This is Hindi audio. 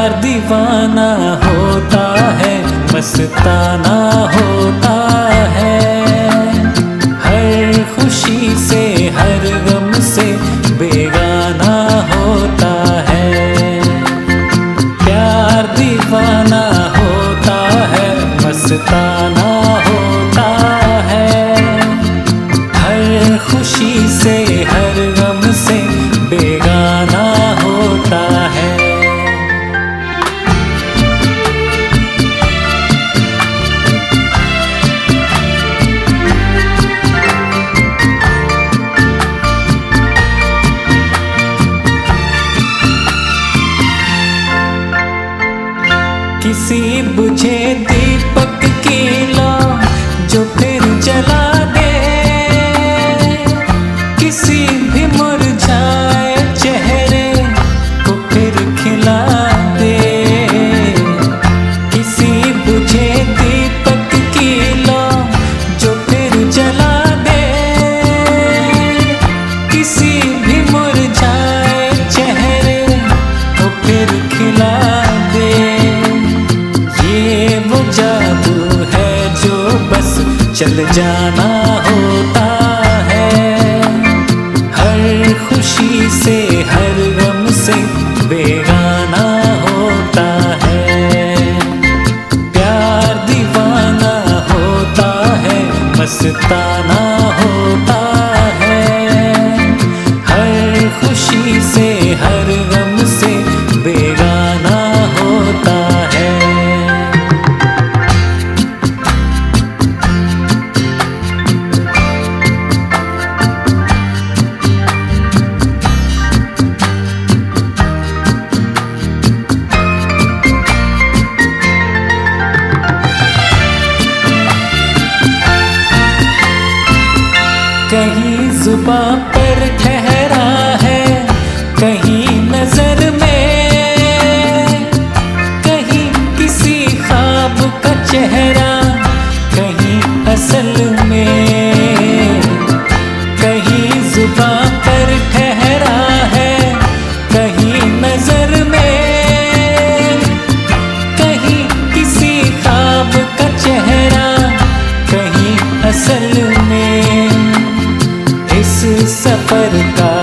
प्यार दीवाना होता है, मस्ताना होता है। हर खुशी से, हर गम से बेगाना होता है। प्यार दीवाना किसी बुझे दीपक चल जाना होता है। हर खुशी से, हर गम से बेगाना होता है। प्यार दीवाना होता है, मस्ताना कहीं जुबा पर ठहर despertar.